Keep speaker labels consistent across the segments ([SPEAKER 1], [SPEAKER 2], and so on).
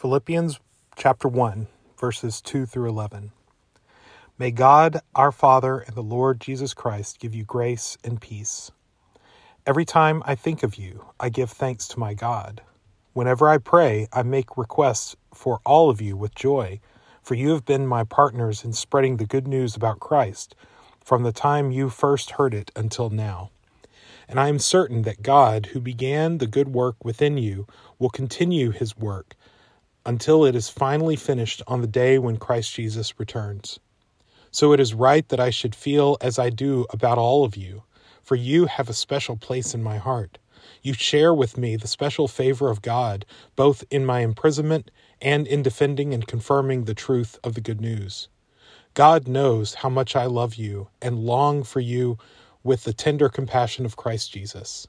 [SPEAKER 1] Philippians chapter 1, verses 2 through 11. May God, our Father, and the Lord Jesus Christ give you grace and peace. Every time I think of you, I give thanks to my God. Whenever I pray, I make requests for all of you with joy, for you have been my partners in spreading the good news about Christ from the time you first heard it until now. And I am certain that God, who began the good work within you, will continue his work until it is finally finished on the day when Christ Jesus returns. So it is right that I should feel as I do about all of you, for you have a special place in my heart. You share with me the special favor of God, both in my imprisonment and in defending and confirming the truth of the good news. God knows how much I love you and long for you with the tender compassion of Christ Jesus.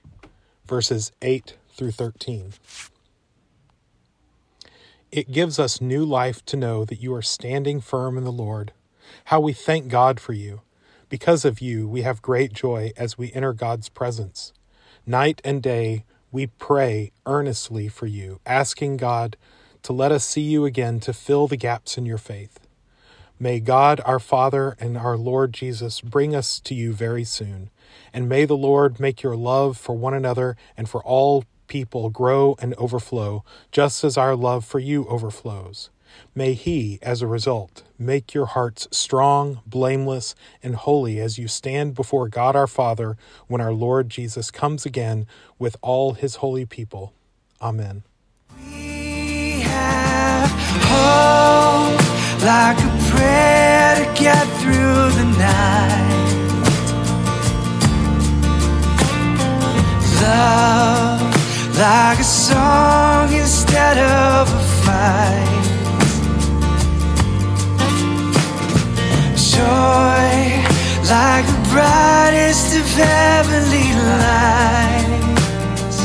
[SPEAKER 1] verses 8 through 13. It gives us new life to know that you are standing firm in the Lord. How we thank God for you. Because of you, we have great joy as we enter God's presence. Night and day, we pray earnestly for you, asking God to let us see you again to fill the gaps in your faith. May God, our Father, and our Lord Jesus bring us to you very soon. And may the Lord make your love for one another and for all people grow and overflow, just as our love for you overflows. May He, as a result, make your hearts strong, blameless, and holy as you stand before God our Father when our Lord Jesus comes again with all His holy people. Amen.
[SPEAKER 2] Like a prayer to get through the night. Love like a song instead of a fight. Joy like the brightest of heavenly lights.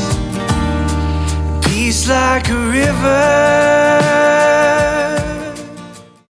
[SPEAKER 2] Peace like a river